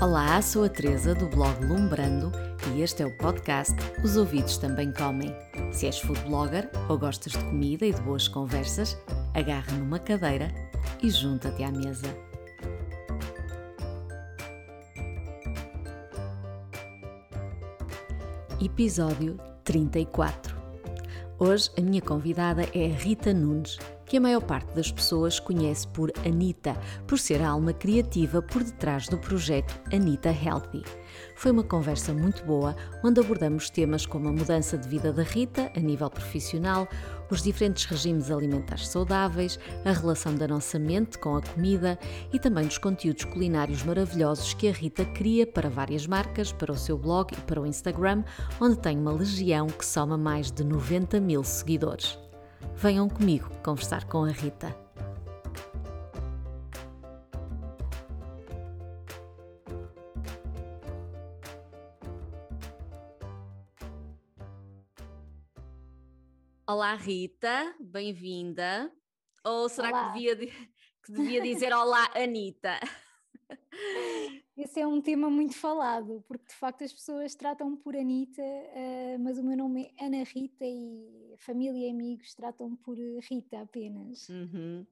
Olá, sou a Teresa do blog Lumbrando e este é o podcast Os Ouvidos Também Comem. Se és food blogger ou gostas de comida e de boas conversas, agarra numa cadeira e junta-te à mesa. Episódio 34 Hoje a minha convidada é Rita Nunes, que a maior parte das pessoas conhece por Anita, por ser a alma criativa por detrás do projeto Anita Healthy. Foi uma conversa muito boa, onde abordamos temas como a mudança de vida da Rita a nível profissional, os diferentes regimes alimentares saudáveis, a relação da nossa mente com a comida e também dos conteúdos culinários maravilhosos que a Rita cria para várias marcas, para o seu blog e para o Instagram, onde tem uma legião que soma mais de 90 mil seguidores. Venham comigo conversar com a Rita. Olá Rita, bem-vinda. Ou será olá. que devia, que devia dizer olá Anitta? Esse é um tema muito falado, porque de facto as pessoas tratam por Anitta, uh, mas o meu nome é Ana Rita e família e amigos tratam por Rita apenas. Uhum.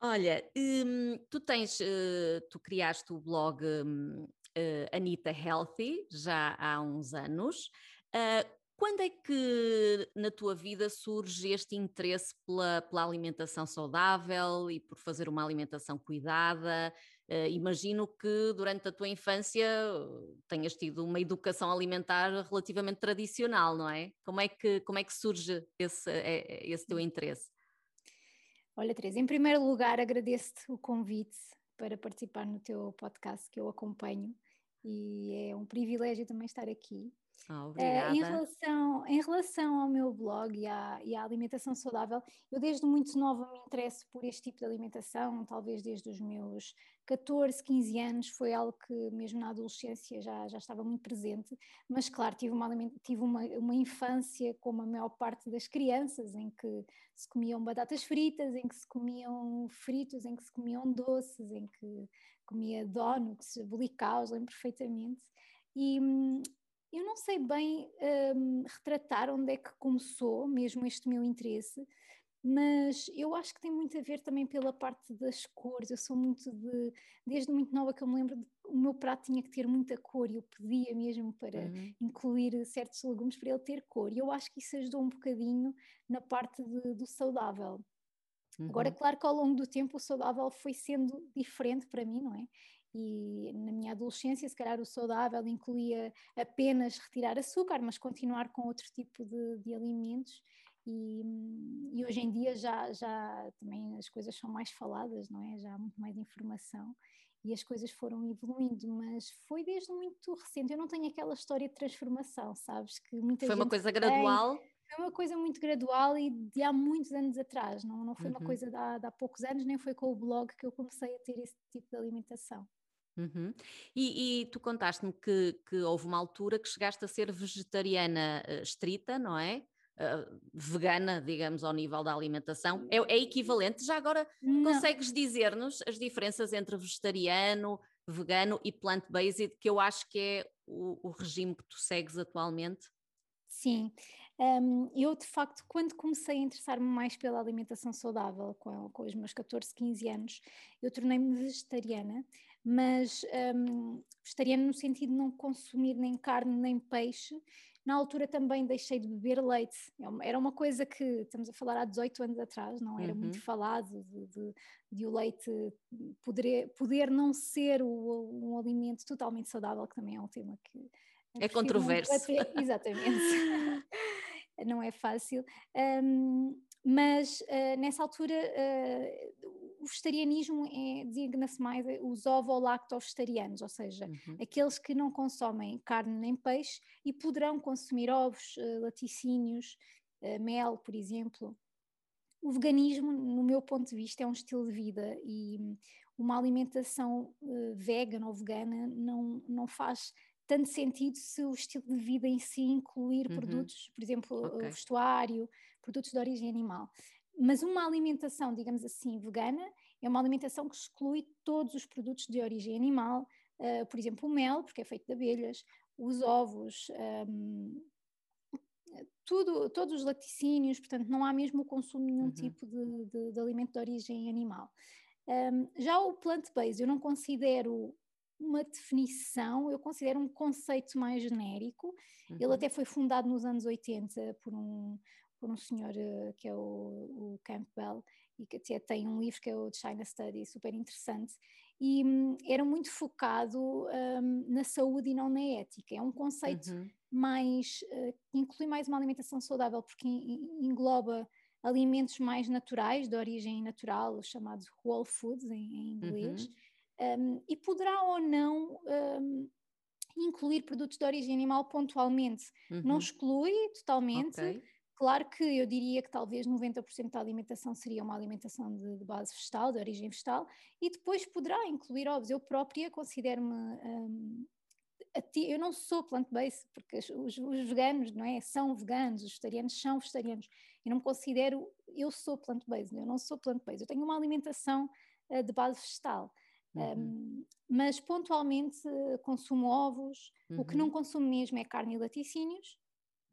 Olha, hum, tu tens, uh, tu criaste o blog um, uh, eh, Anita Healthy já há uns anos. Quando é que na tua vida surge este interesse pela, pela alimentação saudável e por fazer uma alimentação cuidada? Uh, imagino que durante a tua infância tenhas tido uma educação alimentar relativamente tradicional, não é? Como é que, como é que surge esse, é, esse teu interesse? Olha, Teresa, em primeiro lugar agradeço-te o convite para participar no teu podcast que eu acompanho e é um privilégio também estar aqui. Ah, obrigada. Uh, em, relação, em relação ao meu blog e à, e à, alimentação saudável, eu desde muito nova me interesso por este tipo de alimentação, talvez desde os meus 14, 15 anos, foi algo que mesmo na adolescência já, já estava muito presente, mas claro, tive, uma, tive uma, uma infância como a maior parte das crianças, em que se comiam batatas fritas, em que se comiam fritos, em que se comiam doces, em que comia donuts, bolicaus, lembro perfeitamente. E, hum, eu não sei bem um, retratar onde é que começou mesmo este meu interesse, mas eu acho que tem muito a ver também pela parte das cores. Eu sou muito de, desde muito nova que eu me lembro, de, o meu prato tinha que ter muita cor e eu pedia mesmo para uhum. incluir certos legumes para ele ter cor. E eu acho que isso ajudou um bocadinho na parte de, do saudável. Uhum. Agora, claro que ao longo do tempo o saudável foi sendo diferente para mim, não é? E na minha adolescência, se calhar o saudável incluía apenas retirar açúcar, mas continuar com outro tipo de, de alimentos. E, e, hoje em dia já, já também as coisas são mais faladas, não é? Já há muito mais informação e as coisas foram evoluindo, mas foi desde muito recente. Eu não tenho aquela história de transformação, sabes? Que muita foi uma coisa gradual. Tem, foi uma coisa muito gradual e de há muitos anos atrás, não, não foi uhum. uma coisa de há, de há poucos anos, nem foi com o blog que eu comecei a ter esse tipo de alimentação. Uhum. E, e, tu contaste-me que, que, houve uma altura que chegaste a ser vegetariana uh, estrita, não é? Uh, vegana, digamos, ao nível da alimentação. É, é equivalente? Já agora não. consegues dizer-nos as diferenças entre vegetariano, vegano e plant-based, que eu acho que é o, o regime que tu segues atualmente? Sim, um, eu de facto, quando comecei a interessar-me mais pela alimentação saudável, com, com os meus 14, 15 anos, eu tornei-me vegetariana, mas um, no sentido de não consumir nem carne nem peixe. Na altura também deixei de beber leite, é era uma coisa que estamos a falar há 18 anos atrás, não era uhum. muito falado de, de, de, o leite poder, poder não ser o, um alimento totalmente saudável, que também é um tema que é controverso. exatamente. não é fácil. Um, mas uh, nessa altura uh, o vegetarianismo é, designa-se mais os ovo-lacto-vegetarianos, ou seja, uhum. aqueles que não consomem carne nem peixe e poderão consumir ovos, uh, laticínios, mel, por exemplo. O veganismo, no meu ponto de vista, é um estilo de vida e uma alimentação vegana ou vegana não, não faz tanto sentido se o estilo de vida em si incluir uhum. produtos, por exemplo, okay. vestuário, produtos de origem animal. Mas uma alimentação, digamos assim, vegana, é uma alimentação que exclui todos os produtos de origem animal, uh, por exemplo, o mel, porque é feito de abelhas, os ovos, um, tudo, todos os laticínios, portanto, não há mesmo o consumo de nenhum uhum. tipo de, de, de, alimento de origem animal. Um, já o plant-based, eu não considero uma definição, eu considero um conceito mais genérico. Uhum. Ele até foi fundado nos anos 80 por um, por um senhor uh, que é o, o, Campbell e que até tem um livro que é o China Study, super interessante, e um, era muito focado um, na saúde e não na ética. É um conceito uhum. mais, uh, que inclui mais uma alimentação saudável, porque engloba alimentos mais naturais, de origem natural, chamados whole foods em, em inglês, uhum um, e poderá ou não um, incluir produtos de origem animal pontualmente. Uhum. Não exclui totalmente. Okay. Claro que eu diria que talvez 90% da alimentação seria uma alimentação de, de, base vegetal, de origem vegetal, e depois poderá incluir ovos. Eu própria considero-me. Um, eu não sou plant-based, porque os, os, veganos não é, são veganos, os vegetarianos são vegetarianos. Eu não me considero, eu sou plant-based, eu não sou plant-based. Eu tenho uma alimentação uh, de base vegetal. Uhum. Um, mas pontualmente consumo ovos, uhum. o que não uhum. consumo mesmo é carne e laticínios,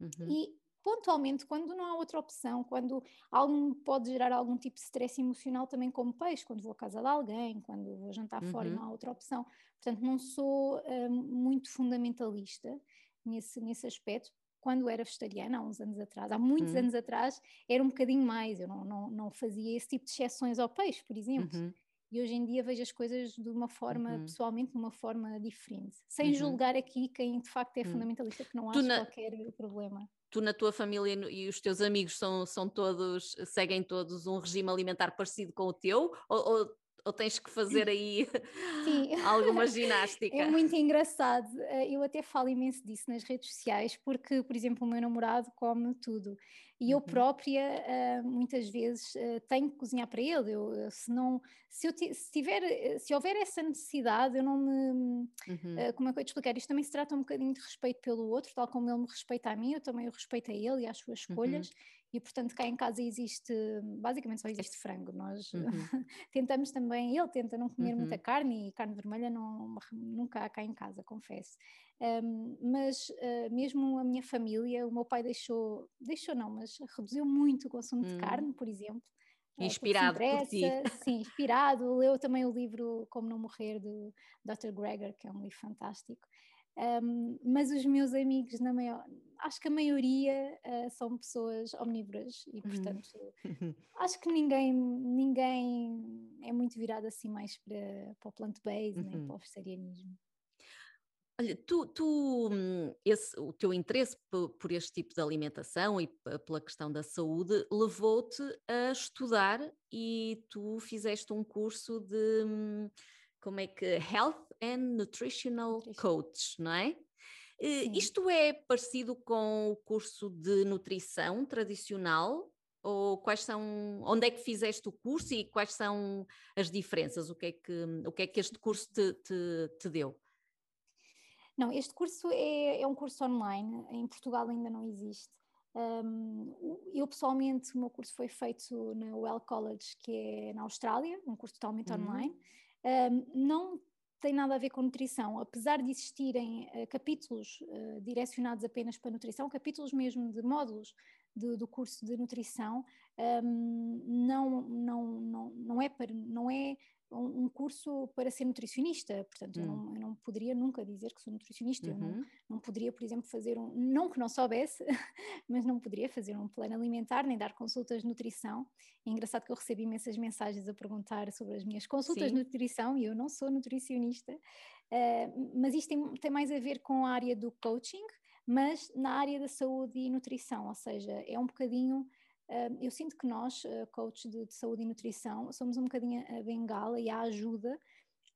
uhum. e pontualmente, quando não há outra opção, quando algo pode gerar algum tipo de stress emocional, também como peixe, quando vou à casa de alguém, quando vou jantar fora e não há outra opção. Portanto, não sou um, muito fundamentalista nesse, nesse aspecto, quando era vegetariana, há uns anos atrás, há muitos uhum. anos atrás, era um bocadinho mais, eu não, não, não fazia esse tipo de exceções ao peixe, por exemplo. Uhum. E hoje em dia vejo as coisas de uma forma, uhum. pessoalmente, de uma forma diferente. Sem uhum. julgar aqui quem de facto é uhum. fundamentalista, que não acho na... qualquer problema. Tu na tua família e os teus amigos são, são todos, seguem todos um regime alimentar parecido com o teu? Ou, ou ou tens que fazer aí alguma ginástica? É muito engraçado. Eh, eu até falo imenso disso nas redes sociais, porque, por exemplo, o meu namorado come tudo. E eu uhum. própria, uh, muitas vezes, uh, tenho que cozinhar para ele. Eu, se, não, se, eu se, tiver, se houver essa necessidade, eu não me. Uhum. Uh, como é que eu te explicar? Isto também se trata um bocadinho de respeito pelo outro, tal como ele me respeita a mim, eu também o respeito a ele e às suas escolhas. Uhum e portanto cá em casa existe, basicamente só existe frango, nós uhum. tentamos também, ele tenta não comer uhum. muita carne e carne vermelha não, nunca há cá em casa, confesso. Um, mas uh, mesmo a minha família, o meu pai deixou, deixou não, mas reduziu muito o consumo de hum. carne, por exemplo. Ah, inspirado por ti. Sim, inspirado. Leu também o livro Como Não Morrer, do Dr. Greger, que é um livro fantástico. Um, mas os meus amigos, na maior, acho que a maioria uh, são pessoas omnívoras e, uhum. portanto, acho que ninguém, ninguém é muito virado assim mais para, para o plant-based, nem para o vegetarianismo. Olha, tu, tu hum, esse, o teu interesse por, por, este tipo de alimentação e pela questão da saúde levou-te a estudar e tu fizeste um curso de hum, como é que Health and Nutritional Coach, não é? Eh, Sim. Isto é parecido com o curso de nutrição tradicional? Ou quais são, onde é que fizeste o curso e quais são as diferenças? O que é que, o que, é que este curso te, te, te deu? Não, este curso é, é, um curso online, em Portugal ainda não existe. Um, eu pessoalmente, o meu curso foi feito na Well College, que é na Austrália, um curso totalmente uhum. online um, não tem nada a ver com nutrição, apesar de existirem uh, capítulos uh, direcionados apenas para nutrição, capítulos mesmo de módulos de, do curso de nutrição, um, não, não, não, não é para, não é um, curso para ser nutricionista, portanto, hum. eu, não, eu, não, poderia nunca dizer que sou nutricionista, uhum. eu não, uhum. não poderia, por exemplo, fazer um, não que não soubesse, mas não poderia fazer um plano alimentar, nem dar consultas de nutrição. É engraçado que eu recebi imensas mensagens a perguntar sobre as minhas consultas Sim. de nutrição e eu não sou nutricionista, uh, mas isto tem, tem mais a ver com a área do coaching, mas na área da saúde e nutrição, ou seja, é um bocadinho eu sinto que nós, uh, coaches de, de, saúde e nutrição, somos um bocadinho a bengala e a ajuda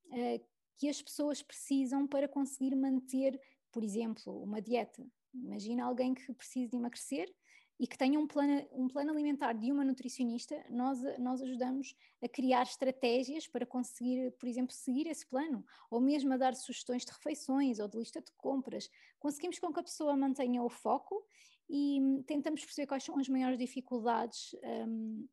uh, que as pessoas precisam para conseguir manter, por exemplo, uma dieta. Imagina alguém que precisa de emagrecer e que tenha um plano, um plano alimentar de uma nutricionista, nós, nós ajudamos a criar estratégias para conseguir, por exemplo, seguir esse plano, ou mesmo a dar sugestões de refeições ou de lista de compras. Conseguimos com que a pessoa mantenha o foco e tentamos perceber quais são as maiores dificuldades um,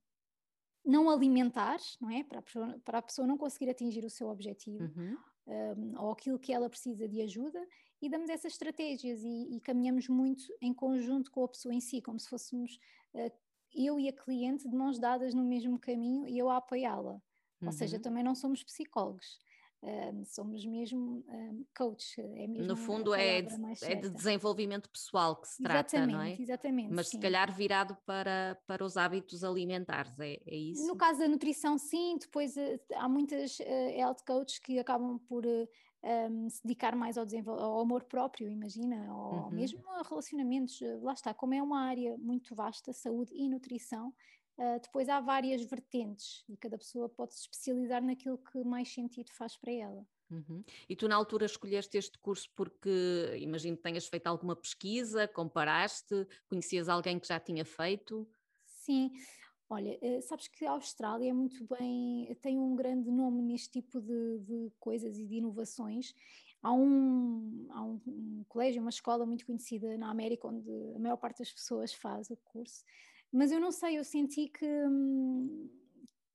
não alimentares, não é? Para a, pessoa, para a pessoa não conseguir atingir o seu objetivo. Uhum. um, ou aquilo que ela precisa de ajuda e damos essas estratégias e, e, caminhamos muito em conjunto com a pessoa em si, como se fôssemos uh, eu e a cliente de mãos dadas no mesmo caminho e eu a apoiá-la. Uhum. Ou seja, uhum. também não somos psicólogos. Um, somos mesmo um, coach. É mesmo no fundo é de, é de, desenvolvimento pessoal que se trata, exatamente, não é? Exatamente, Mas sim. se calhar virado para, para os hábitos alimentares, é, é isso? No caso da nutrição sim, depois uh, há muitas uh, health coaches que acabam por um, se dedicar mais ao, ao amor próprio, imagina, ou uhum. mesmo a relacionamentos, lá está, como é uma área muito vasta, saúde e nutrição, Uh, depois há várias vertentes e cada pessoa pode se especializar naquilo que mais sentido faz para ela. Uhum. E tu na altura escolheste este curso porque imagino que tenhas feito alguma pesquisa, comparaste, conhecias alguém que já tinha feito? Sim, olha, eh, sabes que a Austrália é muito bem, tem um grande nome neste tipo de, de coisas e de inovações. Há um, há um, um colégio, uma escola muito conhecida na América onde a maior parte das pessoas faz o curso mas eu não sei, eu senti que, hum,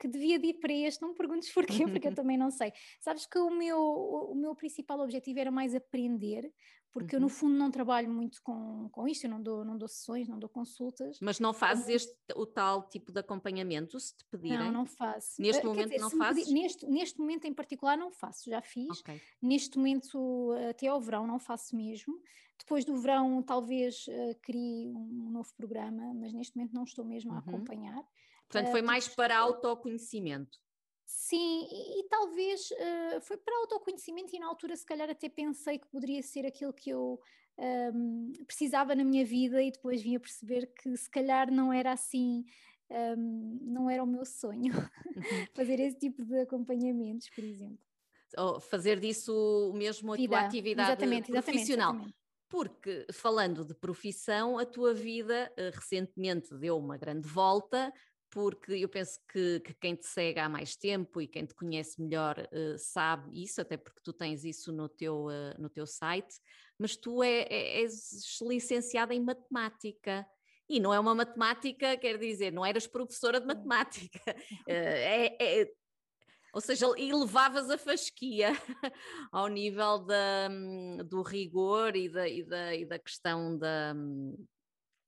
que devia de ir para este, não me perguntes porquê, porque eu também não sei. Sabes que o meu, o meu principal objetivo era mais aprender, porque uhum. eu no uhum. fundo não trabalho muito com, com isto, eu não dou, não dou sessões, não dou consultas. Mas não fazes este, o tal tipo de acompanhamento, se te pedirem? Não, não faço. Neste uh, momento dizer, não fazes? Pedir, neste, neste momento em particular não faço, já fiz. Okay. Neste momento, até ao verão, não faço mesmo. Depois do verão, talvez uh, crie um novo programa, mas neste momento não estou mesmo a uhum. acompanhar. Portanto, foi uh, mais para autoconhecimento. Sim, e, e talvez uh, foi para autoconhecimento e na altura se calhar até pensei que poderia ser aquilo que eu um, precisava na minha vida e depois vim a perceber que se calhar não era assim, um, não era o meu sonho uhum. fazer esse tipo de acompanhamentos, por exemplo. Ou fazer disso mesmo a vida, tua atividade exatamente, profissional. Exatamente, exatamente. Porque, falando de profissão, a tua vida uh, recentemente deu uma grande volta, porque eu penso que, que, quem te segue há mais tempo e quem te conhece melhor uh, sabe isso, até porque tu tens isso no teu, uh, no teu site, mas tu é, é, és licenciada em matemática. E não é uma matemática, quer dizer, não eras professora de matemática. Uh, é, ou seja, elevavas a fasquia ao nível da, do rigor e da, e da, e da questão da,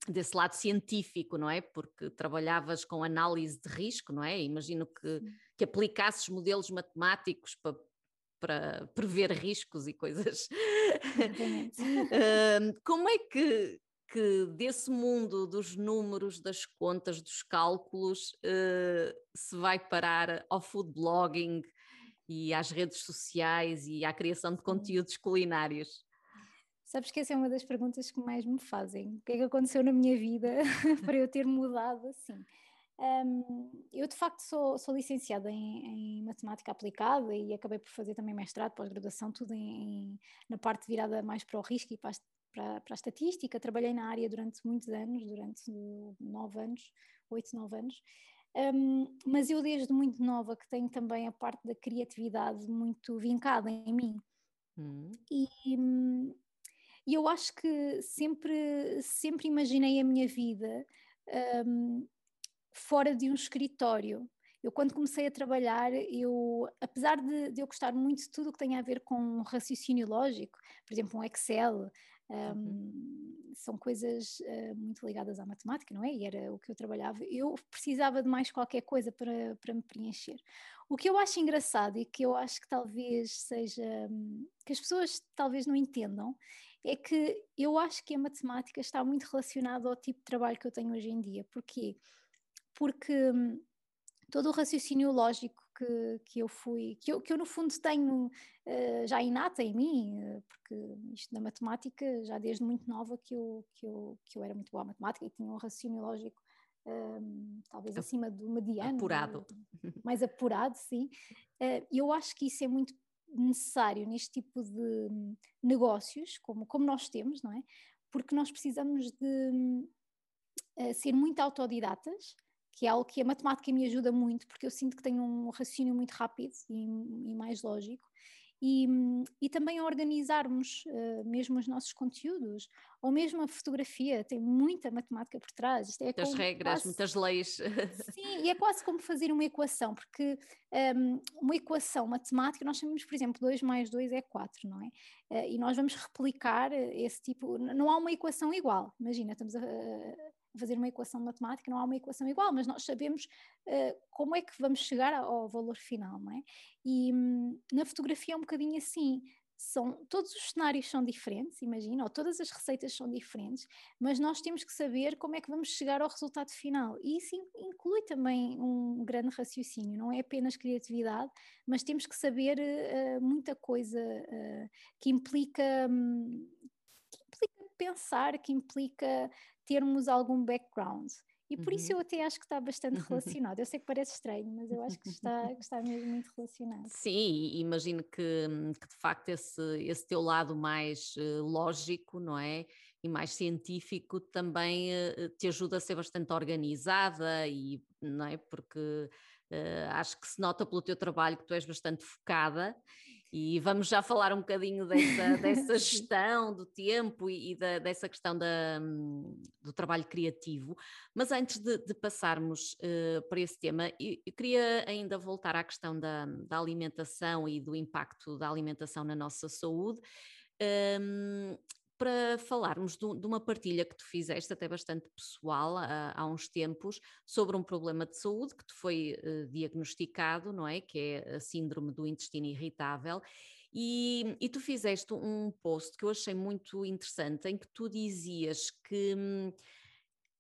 desse lado científico, não é? Porque trabalhavas com análise de risco, não é? Imagino que, que aplicasses modelos matemáticos para, para prever riscos e coisas. como é que, que desse mundo dos números, das contas, dos cálculos, uh, se vai parar ao food blogging e às redes sociais e à criação de conteúdos culinários? Sabes que essa é uma das perguntas que mais me fazem. O que é que aconteceu na minha vida para eu ter mudado assim? Um, eu de facto sou, sou licenciada em, em, matemática aplicada e acabei por fazer também mestrado, pós-graduação, tudo em, na parte virada mais para o risco e para a para, para a estatística, trabalhei na área durante muitos anos, durante nove anos, oito, nove anos, um, mas eu desde muito nova que tenho também a parte da criatividade muito vincada em mim. Hum. E, e eu acho que sempre, sempre imaginei a minha vida um, fora de um escritório. Eu, quando comecei a trabalhar, eu, apesar de, de eu gostar muito de tudo o que tem a ver com raciocínio lógico, por exemplo, um Excel, um, são coisas uh, muito ligadas à matemática, não é? E era o que eu trabalhava. Eu precisava de mais qualquer coisa para, para me preencher. O que eu acho engraçado e que eu acho que talvez seja. que as pessoas talvez não entendam é que eu acho que a matemática está muito relacionada ao tipo de trabalho que eu tenho hoje em dia. Porquê? Porque hum, todo o raciocínio lógico que, que eu fui, que eu, que eu no fundo tenho uh, já inata em mim, uh, porque isto na matemática, já desde muito nova que eu, que eu, que eu era muito boa à matemática e tinha um raciocínio lógico um, talvez acima do mediano. Apurado. Mais apurado, sim. Uh, eu acho que isso é muito necessário neste tipo de negócios, como, como nós temos, não é? Porque nós precisamos de ser muito autodidatas, que é algo que a matemática me ajuda muito, porque eu sinto que tenho um raciocínio muito rápido e, e mais lógico, e, e também a organizarmos uh, mesmo os nossos conteúdos, ou mesmo a fotografia, tem muita matemática por trás. Isto é muitas regras, quase, muitas leis. Sim, e é quase como fazer uma equação, porque um, uma equação matemática, nós chamamos, por exemplo, 2 mais 2 é 4, não é? Uh, e nós vamos replicar esse tipo, não há uma equação igual, imagina, estamos a, fazer uma equação matemática, não há uma equação igual, mas nós sabemos uh, como é que vamos chegar ao valor final, não é? E hum, na fotografia é um bocadinho assim, são, todos os cenários são diferentes, imagina, ou todas as receitas são diferentes, mas nós temos que saber como é que vamos chegar ao resultado final. E isso inclui também um grande raciocínio, não é apenas criatividade, mas temos que saber uh, muita coisa uh, que implica. Um, que implica pensar, que implica termos algum background. E por uhum. isso eu até acho que está bastante relacionado. Eu sei que parece estranho, mas eu acho que está, que está mesmo muito relacionado. Sim, imagino que, que de facto esse, esse teu lado mais uh, lógico, não é? E mais científico também uh, te ajuda a ser bastante organizada e, não é? Porque acho que se nota pelo teu trabalho que tu és bastante focada e vamos já falar um bocadinho dessa, dessa gestão do tempo e, e da, dessa questão da, do trabalho criativo. Mas antes de, de passarmos uh, para esse tema, eu, eu, queria ainda voltar à questão da, da alimentação e do impacto da alimentação na nossa saúde. Um, para falarmos de, uma partilha que tu fizeste, até bastante pessoal, há, uns tempos, sobre um problema de saúde que te foi uh, diagnosticado, não é? Que é a síndrome do intestino irritável. E, e, tu fizeste um post que eu achei muito interessante, em que tu dizias que.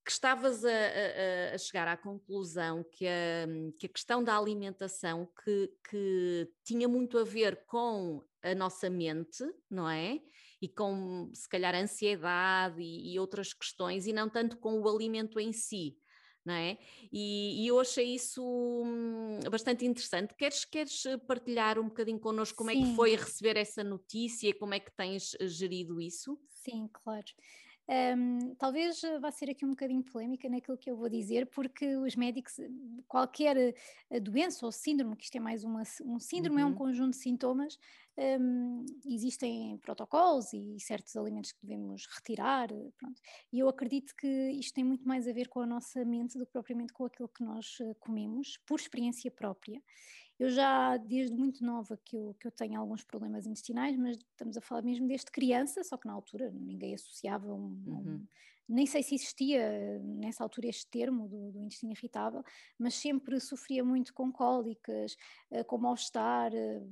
que estavas a, a, a, chegar à conclusão que a, que a questão da alimentação que, que tinha muito a ver com a nossa mente, não é? E com, se calhar, ansiedade e, e outras questões, e não tanto com o alimento em si. Não é? E, e, eu achei isso hum, bastante interessante. Queres, queres partilhar um bocadinho connosco como Sim. é que foi receber essa notícia e como é que tens gerido isso? Sim, claro. Um, talvez vá ser aqui um bocadinho polémica naquilo que eu vou dizer, porque os médicos, qualquer eh, doença ou síndrome, que isto é mais uma, um síndrome, uhum. é um uhum. conjunto de sintomas, um, existem protocolos e certos alimentos que devemos retirar, pronto. E eu acredito que isto tem muito mais a ver com a nossa mente do que propriamente com aquilo que nós eh, comemos, por experiência própria. Eu já, desde muito nova, que eu, que eu tenho alguns problemas intestinais, mas estamos a falar mesmo desde criança, só que na altura ninguém associava um, uhum. um nem sei se existia nessa altura este termo do, do, intestino irritável, mas sempre sofria muito com cólicas, eh, com mal-estar, eh,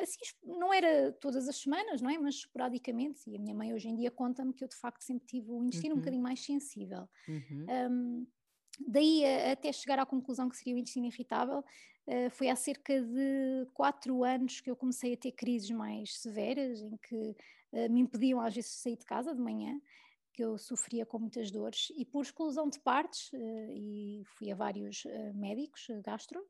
assim, não era todas as semanas, não é? Mas esporadicamente, e a minha mãe hoje em dia conta-me que eu de facto sempre tive o intestino uhum. um bocadinho mais sensível. Uhum. Um, daí até chegar à conclusão que seria o intestino irritável, foi há cerca de quatro anos que eu comecei a ter crises mais severas, em que uh, me impediam às vezes de sair de casa de manhã, que eu sofria com muitas dores, e por exclusão de partes, uh, e fui a vários médicos, gastro,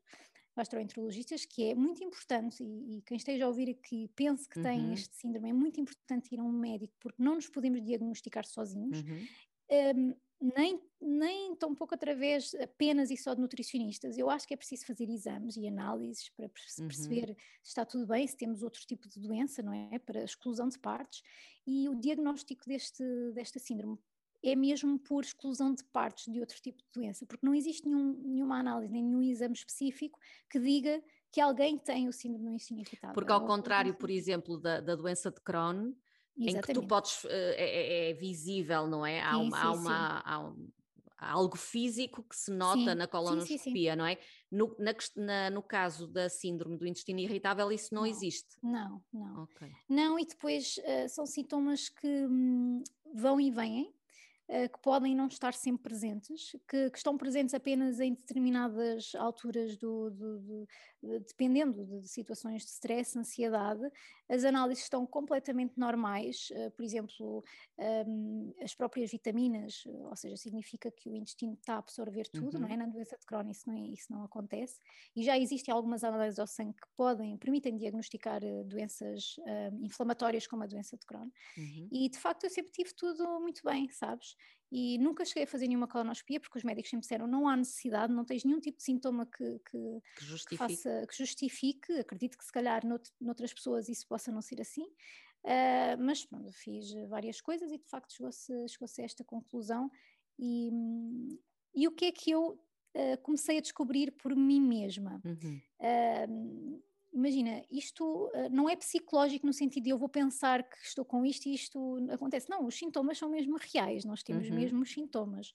gastroenterologistas, que é muito importante, e, e, quem esteja a ouvir aqui pense que uhum. tem este síndrome, é muito importante ir a um médico, porque não nos podemos diagnosticar sozinhos. Uhum. Um, nem, nem tão pouco através apenas e só de nutricionistas. Eu acho que é preciso fazer exames e análises para uhum. perceber uhum. se está tudo bem, se temos outro tipo de doença, não é? Para exclusão de partes. E o diagnóstico deste, desta síndrome é mesmo por exclusão de partes de outro tipo de doença, porque não existe nenhum, nenhuma análise, nem nenhum exame específico que diga que alguém tem o síndrome do intestino irritável. Porque ao contrário, por exemplo, da, da doença de Crohn, Exatamente. em que tu podes, eh, é, é, é visível, não é? Há, sim, uma, sim, há, uma, há, um, algo físico que se nota na colonoscopia, não é? No, na, na, no caso da síndrome do intestino irritável, isso não, não existe? Não, não. Okay. Não, e depois uh, são sintomas que hum, vão e vêm, que podem não estar sempre presentes, que, que, estão presentes apenas em determinadas alturas, do, do, do dependendo de, de, situações de stress, ansiedade. As análises estão completamente normais, uh, por exemplo, um, as próprias vitaminas, ou seja, significa que o intestino está a absorver tudo, uhum. não é? Na doença de Crohn isso não, é, isso não acontece. E já existem algumas análises ao sangue que podem, permitem diagnosticar uh, doenças uh, inflamatórias como a doença de Crohn. Uhum. E de facto eu sempre tive tudo muito bem, sabes? E nunca cheguei a fazer nenhuma colonoscopia porque os médicos sempre disseram não há necessidade, não tens nenhum tipo de sintoma que, que, que, justifique. que faça, que justifique. Acredito que se calhar nout, noutras pessoas isso possa não ser assim, uh, mas pronto, fiz várias coisas e de facto chegou-se chegou a esta conclusão. E, e o que é que eu uh, comecei a descobrir por mim mesma? Uhum. Uh, imagina, isto uh, não é psicológico no sentido de eu vou pensar que estou com isto e isto acontece. Não, os sintomas são mesmo reais, nós temos uhum. mesmo os sintomas.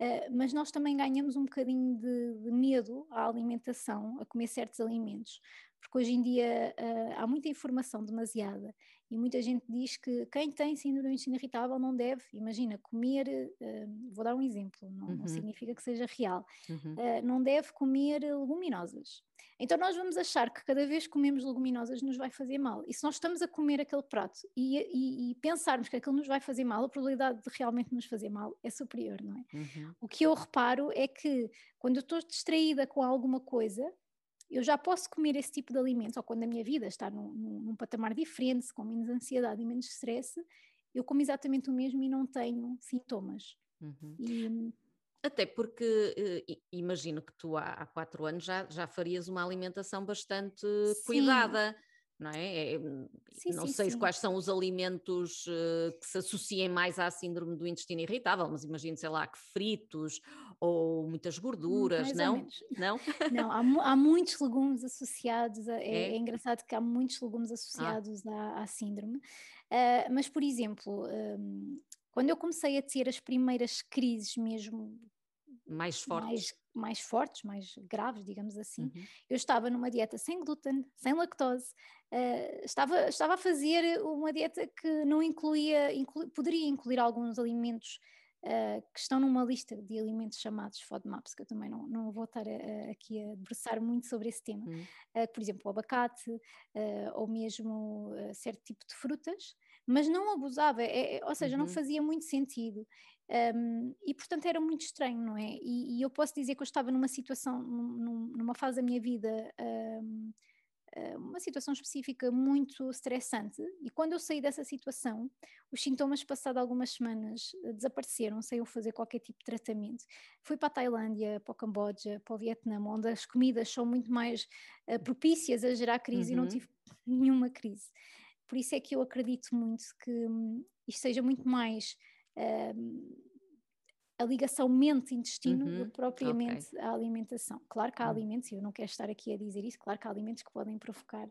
Uh, mas nós também ganhamos um bocadinho de, de, medo à alimentação, a comer certos alimentos, porque hoje em dia uh, há muita informação demasiada e muita gente diz que quem tem síndrome do intestino irritável não deve, imagina, comer, uh, vou dar um exemplo, não, uhum. não significa que seja real, uhum. uh, não deve comer leguminosas. Então nós vamos achar que cada vez que comemos leguminosas nos vai fazer mal. E se nós estamos a comer aquele prato e, e, e pensarmos que aquilo nos vai fazer mal, a probabilidade de realmente nos fazer mal é superior, não é? Uhum. O que eu reparo é que quando eu estou distraída com alguma coisa, eu já posso comer esse tipo de alimentos, ou quando a minha vida está num, num, num patamar diferente, com menos ansiedade e menos stress, eu como exatamente o mesmo e não tenho sintomas. Uhum. E, até porque uh, imagino que tu há, quatro anos já, já farias uma alimentação bastante Sim. cuidada não é? é sim, não sim, sei sim. quais são os alimentos uh, que se associem mais à síndrome do intestino irritável, mas imagino, sei lá, que fritos ou muitas gorduras, mais não? Não? Não, há, há, muitos legumes associados, a, é, é? é, engraçado que há muitos legumes ah. associados ah. à, à, síndrome, uh, mas por exemplo, um, quando eu comecei a ter as primeiras crises mesmo mais fortes. Mais, mais fortes, mais graves, digamos assim. Uhum. Eu estava numa dieta sem glúten, sem lactose, uh, estava, estava a fazer uma dieta que não incluía, inclu, poderia incluir alguns alimentos uh, que estão numa lista de alimentos chamados FODMAPs, que eu também não, não vou estar a, a, aqui a debruçar muito sobre esse tema. Uhum. Uh, por exemplo, o abacate, ou mesmo certo tipo de frutas, mas não abusava, é, é ou seja, uhum. não fazia muito sentido. Um, e portanto era muito estranho, não é? E, e, eu posso dizer que eu estava numa situação, num, numa fase da minha vida, um, uma situação específica muito estressante, e quando eu saí dessa situação, os sintomas, passado algumas semanas, eh, desapareceram sem eu fazer qualquer tipo de tratamento. Fui para a Tailândia, para o Camboja, para o Vietnã, onde as comidas são muito mais uh, propícias a gerar crise uhum. e não uhum. tive nenhuma crise. Por isso é que eu acredito muito que um, isto seja muito mais a ligação mente-intestino uhum, do que propriamente okay. a alimentação. Claro que há uhum. alimentos, e eu não quero estar aqui a dizer isso, claro que há alimentos que podem provocar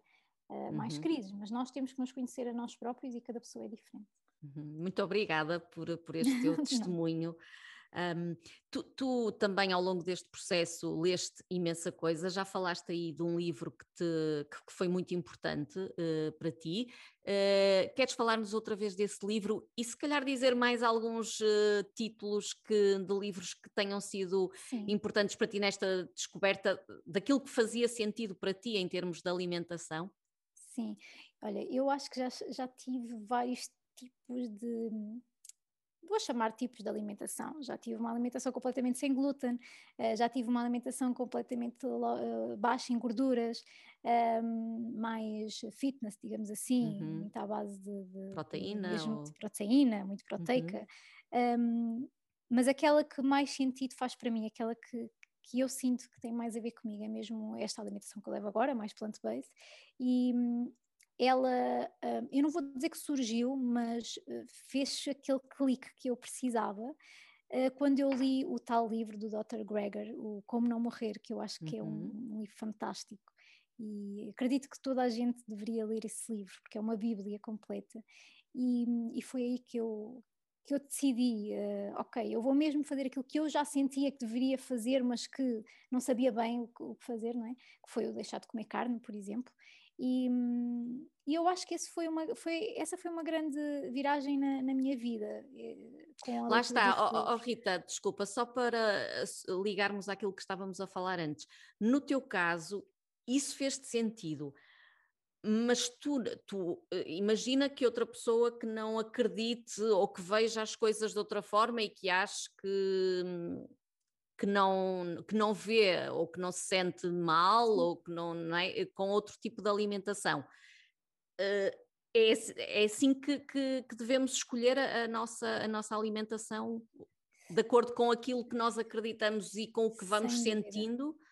uh, mais uhum. crises, mas nós temos que nos conhecer a nós próprios e cada pessoa é diferente. Uhum. Muito obrigada por, por este teu testemunho. Um, tu, tu, também ao longo deste processo leste imensa coisa, já falaste aí de um livro que, te, que foi muito importante uh, para ti. Uh, queres falar-nos outra vez desse livro e se calhar dizer mais alguns uh, títulos que, de livros que tenham sido Sim. importantes para ti nesta descoberta daquilo que fazia sentido para ti em termos de alimentação? Sim, olha, eu acho que já, já tive vários tipos de vou chamar tipos de alimentação. Já tive uma alimentação completamente sem glúten, uh, já tive uma alimentação completamente uh, baixa em gorduras, um, mais fitness, digamos assim, uhum. muito à base de, de proteína, de, ou... de proteína, muito proteica. Uhum. Um, mas aquela que mais sentido faz para mim, aquela que, que eu sinto que tem mais a ver comigo, é mesmo esta alimentação que eu levo agora, mais plant-based, e, ela, hum, eu não vou dizer que surgiu, mas eh, fez aquele clique que eu precisava eh, quando eu li o tal livro do Dr. Greger, o Como Não Morrer, que eu acho que uhum. é um, livro fantástico. E acredito que toda a gente deveria ler esse livro, porque é uma bíblia completa. E, e foi aí que eu, que eu decidi, uh, ok, eu vou mesmo fazer aquilo que eu já sentia que deveria fazer, mas que não sabia bem o que, o que fazer, não é? Que foi o deixar de comer carne, por exemplo. E, e eu acho que esse foi uma, foi, essa foi uma grande viragem na, na minha vida. Eh, Lá está, oh, oh, Rita, desculpa, só para eh, ligarmos àquilo que estávamos a falar antes. No teu caso, isso fez-te sentido, mas tu, tu eh, imagina que outra pessoa que não acredite ou que veja as coisas de outra forma e que ache que hum, que não, que não vê ou que não se sente mal ou que não, não é, com outro tipo de alimentação. Uh, é, é assim que, que, que devemos escolher a, a, nossa, a nossa alimentação de acordo com aquilo que nós acreditamos e com o que vamos Sem sentindo. Dúvida.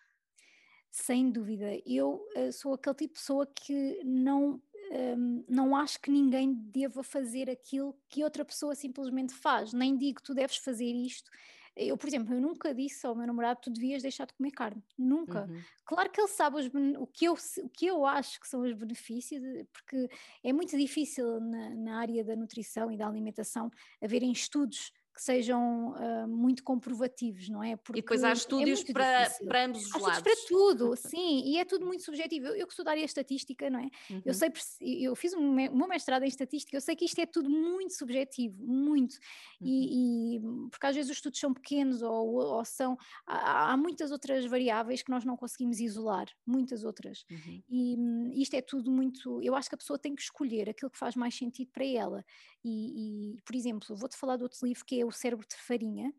Sem dúvida. Eu uh, sou aquele tipo de pessoa que não um, não acho que ninguém deva fazer aquilo que outra pessoa simplesmente faz. Nem digo tu deves fazer isto. Eu, por exemplo, eu nunca disse ao meu namorado tu devias deixar de comer carne. Nunca. Uhum. Claro que ele sabe os, o, que eu, o que eu acho que são os benefícios, porque é muito difícil na, na área da nutrição e da alimentação haverem estudos que sejam uh, muito comprovativos, não é? Porque e depois há é estudos é para, para ambos os há lados. para tudo, sim, e é tudo muito subjetivo. Eu, eu que estudar a estatística, não é? Uhum. Eu sei, eu fiz um, o meu mestrado em estatística, eu sei que isto é tudo muito subjetivo, muito, uhum. e, e, porque às vezes os estudos são pequenos ou, ou são, há, há, muitas outras variáveis que nós não conseguimos isolar, muitas outras, uhum. e um, isto é tudo muito, eu acho que a pessoa tem que escolher aquilo que faz mais sentido para ela, e, e por exemplo, vou-te falar de outro livro que é o cérebro de farinha,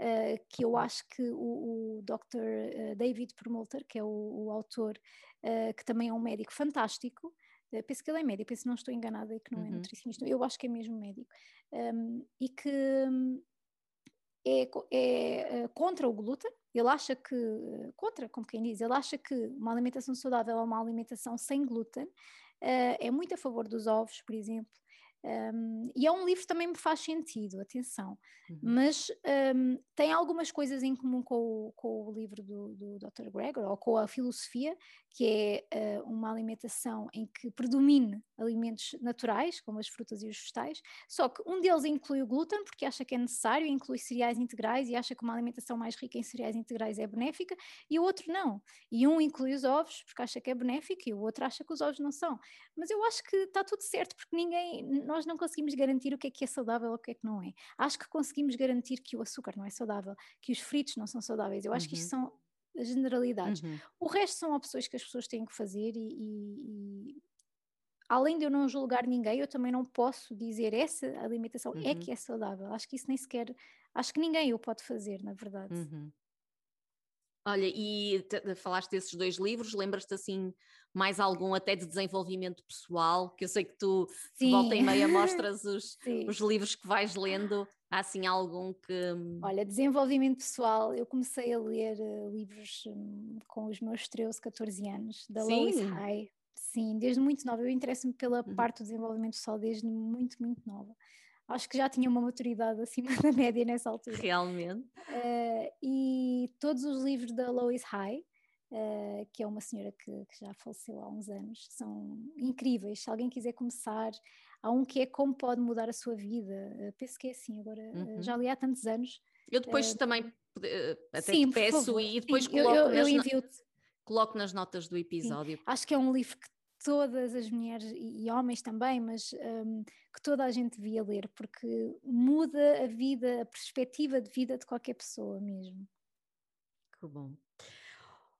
uh, que eu acho que o, o Dr. Eh, David Permulter, que é o, o autor, uh, que também é um médico fantástico, uh, penso que ele é médico, penso que não estou enganada e que não é uhum. é nutricionista, eu acho que é mesmo médico, um, e que é, é, contra o glúten, ele acha que, contra, como quem diz, ele acha que uma alimentação saudável é uma alimentação sem glúten, é muito a favor dos ovos, por exemplo, um, e é um livro que também me faz sentido, atenção, uhum. mas um, tem algumas coisas em comum com o, com o livro do, do Dr. Gregor, ou com a filosofia, que é uh, uma alimentação em que predomine alimentos naturais, como as frutas e os vegetais, só que um deles inclui o glúten, porque acha que é necessário, inclui cereais integrais e acha que uma alimentação mais rica em cereais integrais é benéfica, e o outro não. E um inclui os ovos, porque acha que é benéfico, e o outro acha que os ovos não são. Mas eu acho que está tudo certo, porque ninguém nós não conseguimos garantir o que é que é saudável ou o que é que não é. Acho que conseguimos garantir que o açúcar não é saudável, que os fritos não são saudáveis. Eu acho uhum. que isto são as generalidades. Uhum. O resto são opções que as pessoas têm que fazer e, e, e, além de eu não julgar ninguém, eu também não posso dizer essa alimentação é uhum. é que é saudável. Acho que isso nem sequer, acho que ninguém o pode fazer, na verdade. Uhum. Olha, e falaste desses dois livros, lembras-te assim mais algum até de desenvolvimento pessoal, que eu sei que tu Sim. volta e meia mostras os, os livros que vais lendo, há assim algum que... Hum Olha, desenvolvimento pessoal, eu comecei a ler uh, livros um, com os meus 13, 14 anos, da. Lois High, Sim, desde muito nova, eu interesso-me pela uhum. parte do desenvolvimento pessoal desde muito, muito nova acho que já tinha uma maturidade acima da média nessa altura. Realmente. Uh, e todos os livros da Lois High, uh, que é uma senhora que, que, já faleceu há uns anos, são incríveis. Se alguém quiser começar, há um que é Como Pode Mudar a Sua Vida. Uh, penso que é assim, agora uhum. já li há tantos anos. Eu depois também até sim, te peço e depois sim, coloco, eu, eu, eu coloco nas notas do episódio. Sim. Acho que é um livro que todas as mulheres e, homens também, mas um, que toda a gente devia ler, porque muda a vida, a perspectiva de vida de qualquer pessoa mesmo. Que bom.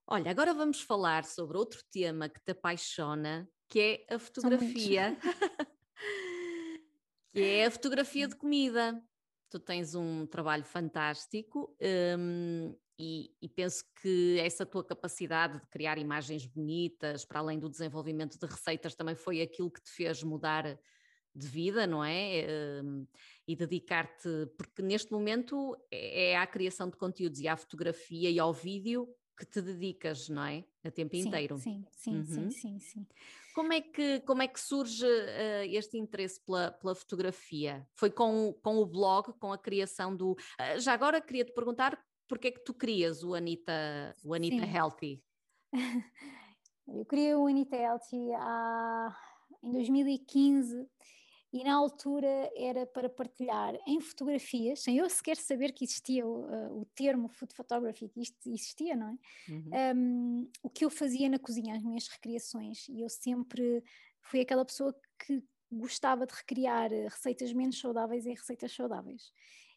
Olha, agora vamos falar sobre outro tema que te apaixona, que é a fotografia. que é a fotografia de comida. Tu tens um trabalho fantástico um, e, e, penso que essa tua capacidade de criar imagens bonitas, para além do desenvolvimento de receitas, também foi aquilo que te fez mudar de vida, não é? Hum, e dedicar-te, porque neste momento é, é à criação de conteúdos e à fotografia e ao vídeo que te dedicas, não é? A tempo sim, inteiro. Sim, sim, uhum. sim, sim, sim. Como é que, como é que surge uh, este interesse pela, pela fotografia? Foi com, com o blog, com a criação do. Uh, já agora queria te perguntar porque é que tu crias o Anita, o Anita Healthy? Eu criei o Anita Healthy há, em 2015 e na altura era para partilhar em fotografias, sem eu sequer saber que existia o, uh, o termo food photography, que isto existia, não é? Uhum. Um, o que eu fazia na cozinha, as minhas recriações, e eu sempre fui aquela pessoa que gostava de recriar receitas menos saudáveis em receitas saudáveis.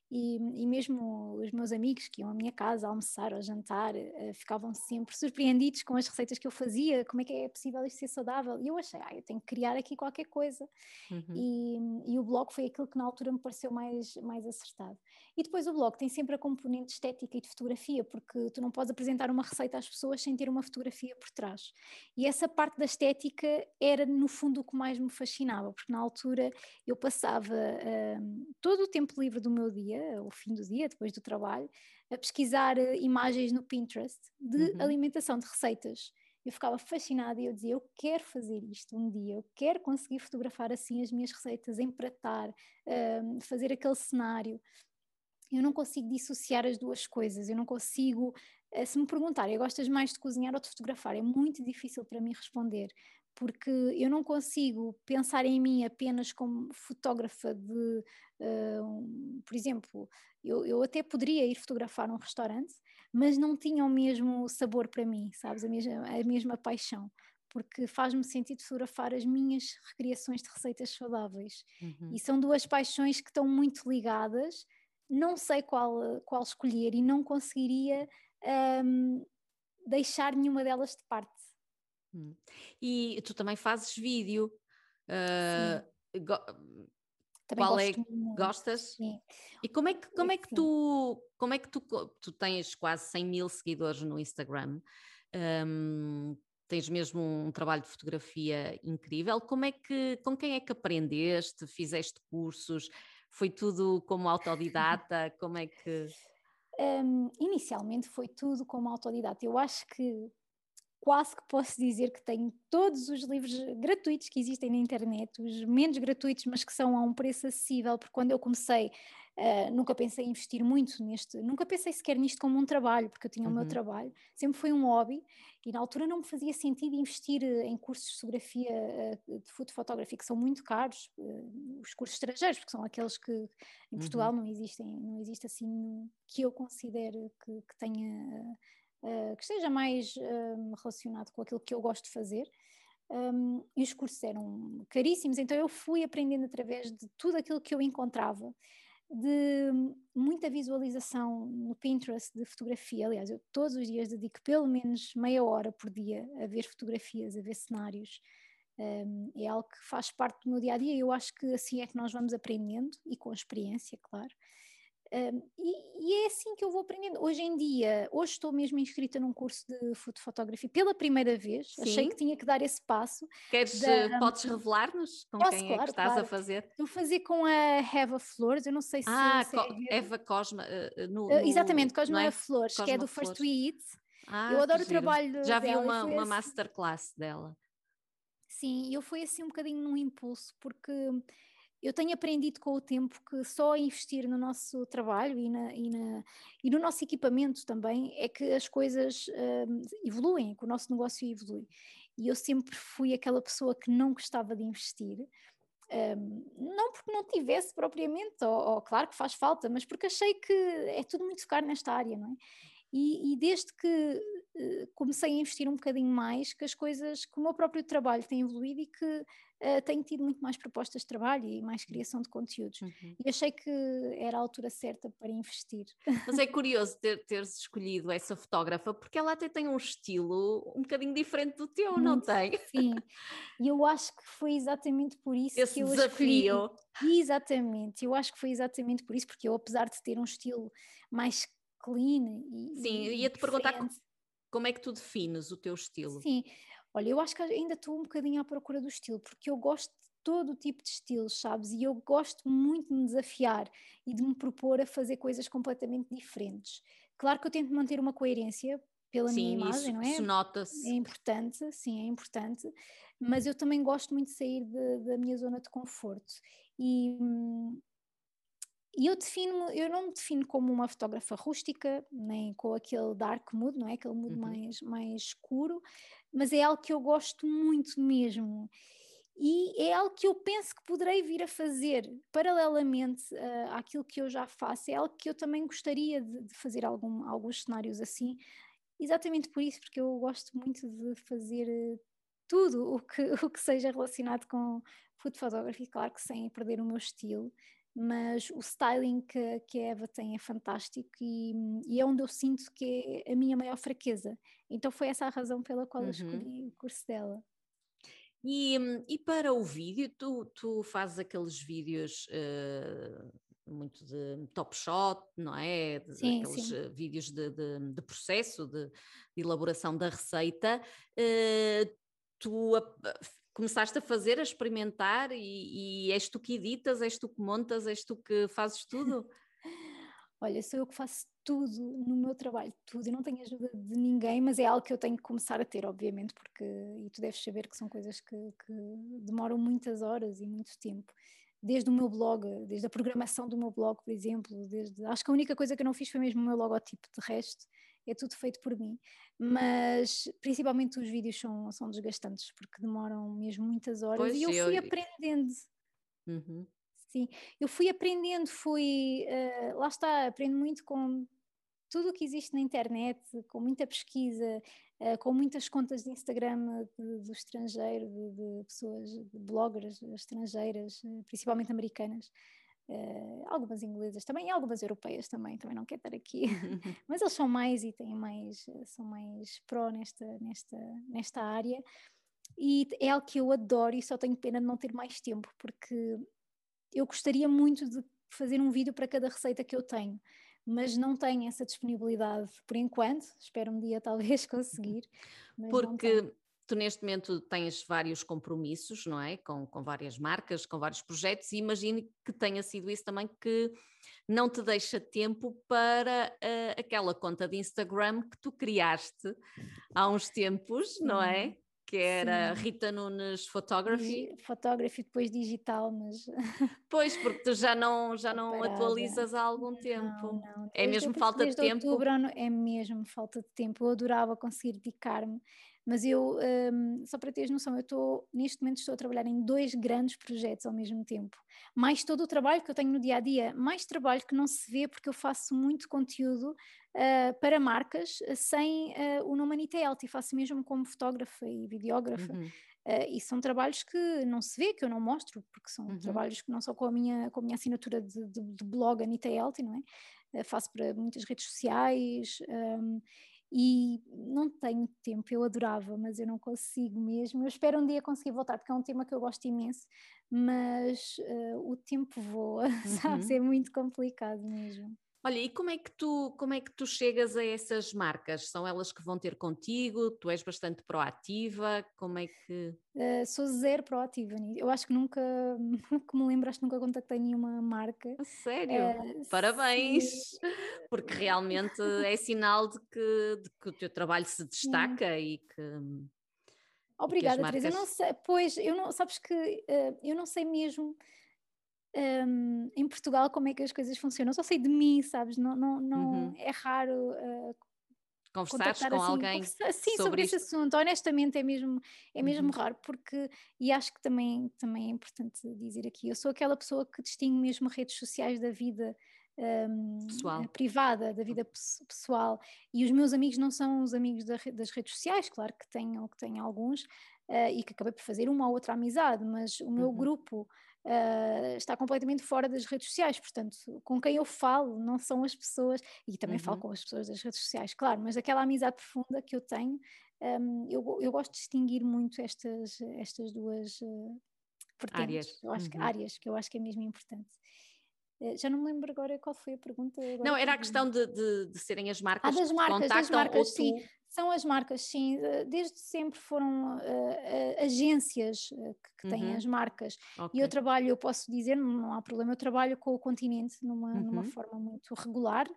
E, e, mesmo os meus amigos que iam à minha casa almoçar ou jantar uh, ficavam sempre surpreendidos com as receitas que eu fazia, como é que é possível isto ser saudável? E eu achei, ah, eu tenho que criar aqui qualquer coisa. Uhum. E, e, o blog foi aquilo que na altura me pareceu mais, mais acertado. E depois o blog tem sempre a componente estética e de fotografia, porque tu não podes apresentar uma receita às pessoas sem ter uma fotografia por trás. E essa parte da estética era no fundo o que mais me fascinava, porque na altura eu passava uh, todo o tempo livre do meu dia dia, ao fim do dia, depois do trabalho, a pesquisar uh, imagens no Pinterest de uhum. alimentação, de receitas. Eu ficava fascinada e eu dizia: Eu quero fazer isto um dia, eu quero conseguir fotografar assim as minhas receitas, empratar, uh, fazer aquele cenário. Eu não consigo dissociar as duas coisas, eu não consigo. Uh, se me perguntarem, gostas mais de cozinhar ou de fotografar? É muito difícil para mim responder, porque eu não consigo pensar em mim apenas como fotógrafa de, uh, um, por exemplo, eu, eu até poderia ir fotografar um restaurante, mas não tinha o mesmo sabor para mim, sabes, a mesma, a mesma paixão, porque faz-me sentido fotografar as minhas recriações de receitas saudáveis, uhum. e são duas paixões que estão muito ligadas, não sei qual, qual escolher e não conseguiria um, deixar nenhuma delas de parte. Hum. E tu também fazes vídeo. Uh, go qual é gostas? Sim. E como é que, como é que tu, como é que tu, tu tens quase 100 mil seguidores no Instagram, um, tens mesmo um trabalho de fotografia incrível, como é que, com quem é que aprendeste, fizeste cursos, foi tudo como autodidata, como é que... Um, inicialmente foi tudo como autodidata, eu acho que quase que posso dizer que tenho todos os livros gratuitos que existem na internet, os menos gratuitos, mas que são a um preço acessível, porque quando eu comecei uh, nunca pensei em investir muito neste, nunca pensei sequer nisto como um trabalho, porque eu tinha uhum. o meu uhum. trabalho, sempre foi um hobby e na altura não me fazia sentido investir eh, em cursos de fotografia, uh, de fotografia que são muito caros, uh, os cursos estrangeiros, porque são aqueles que em Portugal uhum. não existem, não existe assim que eu considere que, que tenha uh, que esteja mais uh, relacionado com aquilo que eu gosto de fazer. Um, e os cursos eram caríssimos, então eu fui aprendendo através de tudo aquilo que eu encontrava, de muita visualização no Pinterest de fotografia. Aliás, eu todos os dias dedico pelo menos meia hora por dia a ver fotografias, a ver cenários. Um, é algo que faz parte do meu dia a dia e eu acho que assim é que nós vamos aprendendo e com experiência, claro. Um, e, e, é assim que eu vou aprendendo. Hoje em dia, hoje estou mesmo inscrita num curso de fotografia pela primeira vez. Sim. Achei que tinha que dar esse passo. Queres, da, eh, podes revelar-nos com posso, quem claro, é que estás claro. a fazer? Estou a fazer com a Eva Flores, eu não sei se. Ah, se é Eva Cosma. Uh, no, uh, exatamente, Cosma é? Flores, Cosma que é do Flores. First We Eat. Ah, eu adoro o trabalho Já vi uma, uma assim. masterclass dela. Sim, eu fui assim um bocadinho num impulso, porque eu tenho aprendido com o tempo que só investir no nosso trabalho e, na, e, na, e no nosso equipamento também é que as coisas um, evoluem, que o nosso negócio evolui. E eu sempre fui aquela pessoa que não gostava de investir, um, não porque não tivesse propriamente, ou, ou, claro que faz falta, mas porque achei que é tudo muito caro nesta área, não é? E, e desde que uh, comecei a investir um bocadinho mais, que as coisas, que o meu próprio trabalho tem evoluído e que uh, tenho tido muito mais propostas de trabalho e mais criação de conteúdos. Uhum. E achei que era a altura certa para investir. Mas é curioso ter, teres escolhido essa fotógrafa, porque ela até tem um estilo um bocadinho diferente do teu, muito, não tem? Sim, e eu acho que foi exatamente por isso Esse que eu desafio. escolhi. Exatamente, eu acho que foi exatamente por isso, porque eu, apesar de ter um estilo mais clean e. Sim, e ia-te perguntar como é que tu defines o teu estilo. Sim, olha, eu acho que ainda estou um bocadinho à procura do estilo, porque eu gosto de todo o tipo de estilos, sabes? E eu gosto muito de me desafiar e de me propor a fazer coisas completamente diferentes. Claro que eu tento manter uma coerência pela sim, minha imagem, isso, não é? Isso nota-se. É importante, sim, é importante, mas eu também gosto muito de sair de, da minha zona de conforto. E, hum, e eu defino, eu não me defino como uma fotógrafa rústica, nem com aquele dark mood, não é? Aquele mood uhum. mais, mais escuro, mas é algo que eu gosto muito mesmo. E é algo que eu penso que poderei vir a fazer paralelamente uh, àquilo que eu já faço. É algo que eu também gostaria de, de fazer algum, alguns cenários assim, exatamente por isso, porque eu gosto muito de fazer uh, tudo o que, o que seja relacionado com food photography, claro que sem perder o meu estilo mas o styling que, que a Eva tem é fantástico e, e, é onde eu sinto que é a minha maior fraqueza. Então foi essa a razão pela qual uhum. eu escolhi o curso dela. E, e para o vídeo, tu, tu fazes aqueles vídeos uh, muito de top shot, não é? De, sim, aqueles sim. Eh, vídeos de, de, de processo, de, elaboração da receita. Uh, tu começaste a fazer, a experimentar e, e és tu que editas, és tu que montas, és tu que fazes tudo? Olha, sou eu que faço tudo no meu trabalho, tudo. Eu não tenho ajuda de ninguém, mas é algo que eu tenho que começar a ter, obviamente, porque, e tu deves saber que são coisas que, que demoram muitas horas e muito tempo. Desde o meu blog, desde a programação do meu blog, por exemplo, desde, acho que a única coisa que eu não fiz foi mesmo o meu logotipo, de resto é tudo feito por mim. Mas principalmente os vídeos são, são desgastantes, porque demoram mesmo muitas horas pois e eu fui eu... aprendendo. Uhum. Sim, eu fui aprendendo, fui, uh, lá está, aprendo muito com tudo o que existe na internet, com muita pesquisa, uh, com muitas contas de Instagram de, do estrangeiro, de, de, pessoas, de bloggers estrangeiras, uh, principalmente americanas. Uh, algumas inglesas também e algumas europeias também, também não quero estar aqui, mas eles são mais e têm mais, são mais pró nesta, nesta, nesta área. E é algo que eu adoro e só tenho pena de não ter mais tempo, porque eu gostaria muito de fazer um vídeo para cada receita que eu tenho, mas não tenho essa disponibilidade por enquanto, espero um dia talvez conseguir. Porque tu neste momento tens vários compromissos, não é? Com, com várias marcas, com vários projetos, e imagino que tenha sido isso também que não te deixa tempo para uh, aquela conta de Instagram que tu criaste há uns tempos, não é? que era Sim. Rita Nunes Photography. Photography depois digital, mas. Pois, porque tu já não, já não atualizas há algum tempo. Não, não. É mesmo falta de tempo. Outubro, é mesmo falta de tempo. Eu adorava conseguir dedicar-me mas eu, um, só para teres noção, eu estou, neste momento estou a trabalhar em dois grandes projetos ao mesmo tempo. Mais todo o trabalho que eu tenho no dia a dia, mais trabalho que não se vê porque eu faço muito conteúdo uh, para marcas sem uh, o nome Anita Elti, faço mesmo como fotógrafa e videógrafa. Uhum. Uh, e são trabalhos que não se vê, que eu não mostro, porque são uhum. trabalhos que não são com a minha, com a minha assinatura de, de, de blog Anita Elti, não é? Uh, faço para muitas redes sociais um, e não tenho tempo, eu adorava, mas eu não consigo mesmo. Eu espero um dia conseguir voltar, porque é um tema que eu gosto imenso, mas uh, o tempo voa, uhum. sabes? É muito complicado mesmo. Olha, e como é que tu como é que tu chegas a essas marcas? São elas que vão ter contigo? Tu és bastante proativa? Como é que uh, sou zero proativa Eu acho que nunca que me lembro, acho que nunca contactei nenhuma marca. Sério? Uh, Parabéns! Sim. Porque realmente é sinal de que, de que o teu trabalho se destaca e que Obrigada, marcas... Teresa. Eu não sei, pois, eu não, sabes que uh, eu não sei mesmo um, em Portugal como é que as coisas funcionam. Eu só sei de mim, sabes? Não, não, não uhum. é raro uh, conversares com assim, alguém conversar, sim, sobre, sobre esse assunto. Honestamente é mesmo é mesmo uhum. raro porque e acho que também também é importante dizer aqui. Eu sou aquela pessoa que distingue mesmo redes sociais da vida um, privada, da vida pessoal. E os meus amigos não são os amigos da, das redes sociais, claro que tenho, que tenho alguns, uh, e que acabei por fazer uma ou outra amizade, mas o meu uhum. grupo uh, está completamente fora das redes sociais, portanto, com quem eu falo não são as pessoas, e também uhum. falo com as pessoas das redes sociais, claro, mas aquela amizade profunda que eu tenho, um, eu, eu gosto de distinguir muito estas, estas duas uh, áreas. Eu acho uhum. que, áreas, que eu acho que é mesmo importante. Eh, já não me lembro agora qual foi a pergunta. não, era a questão de, de, de, serem as marcas ah, das marcas, das marcas, sim. São as marcas, sim. Eh, desde sempre foram uh, uh, agências que, que têm uhum. as marcas. Okay. E eu trabalho, eu posso dizer, não há problema, eu trabalho com o continente numa, uhum. numa forma muito regular.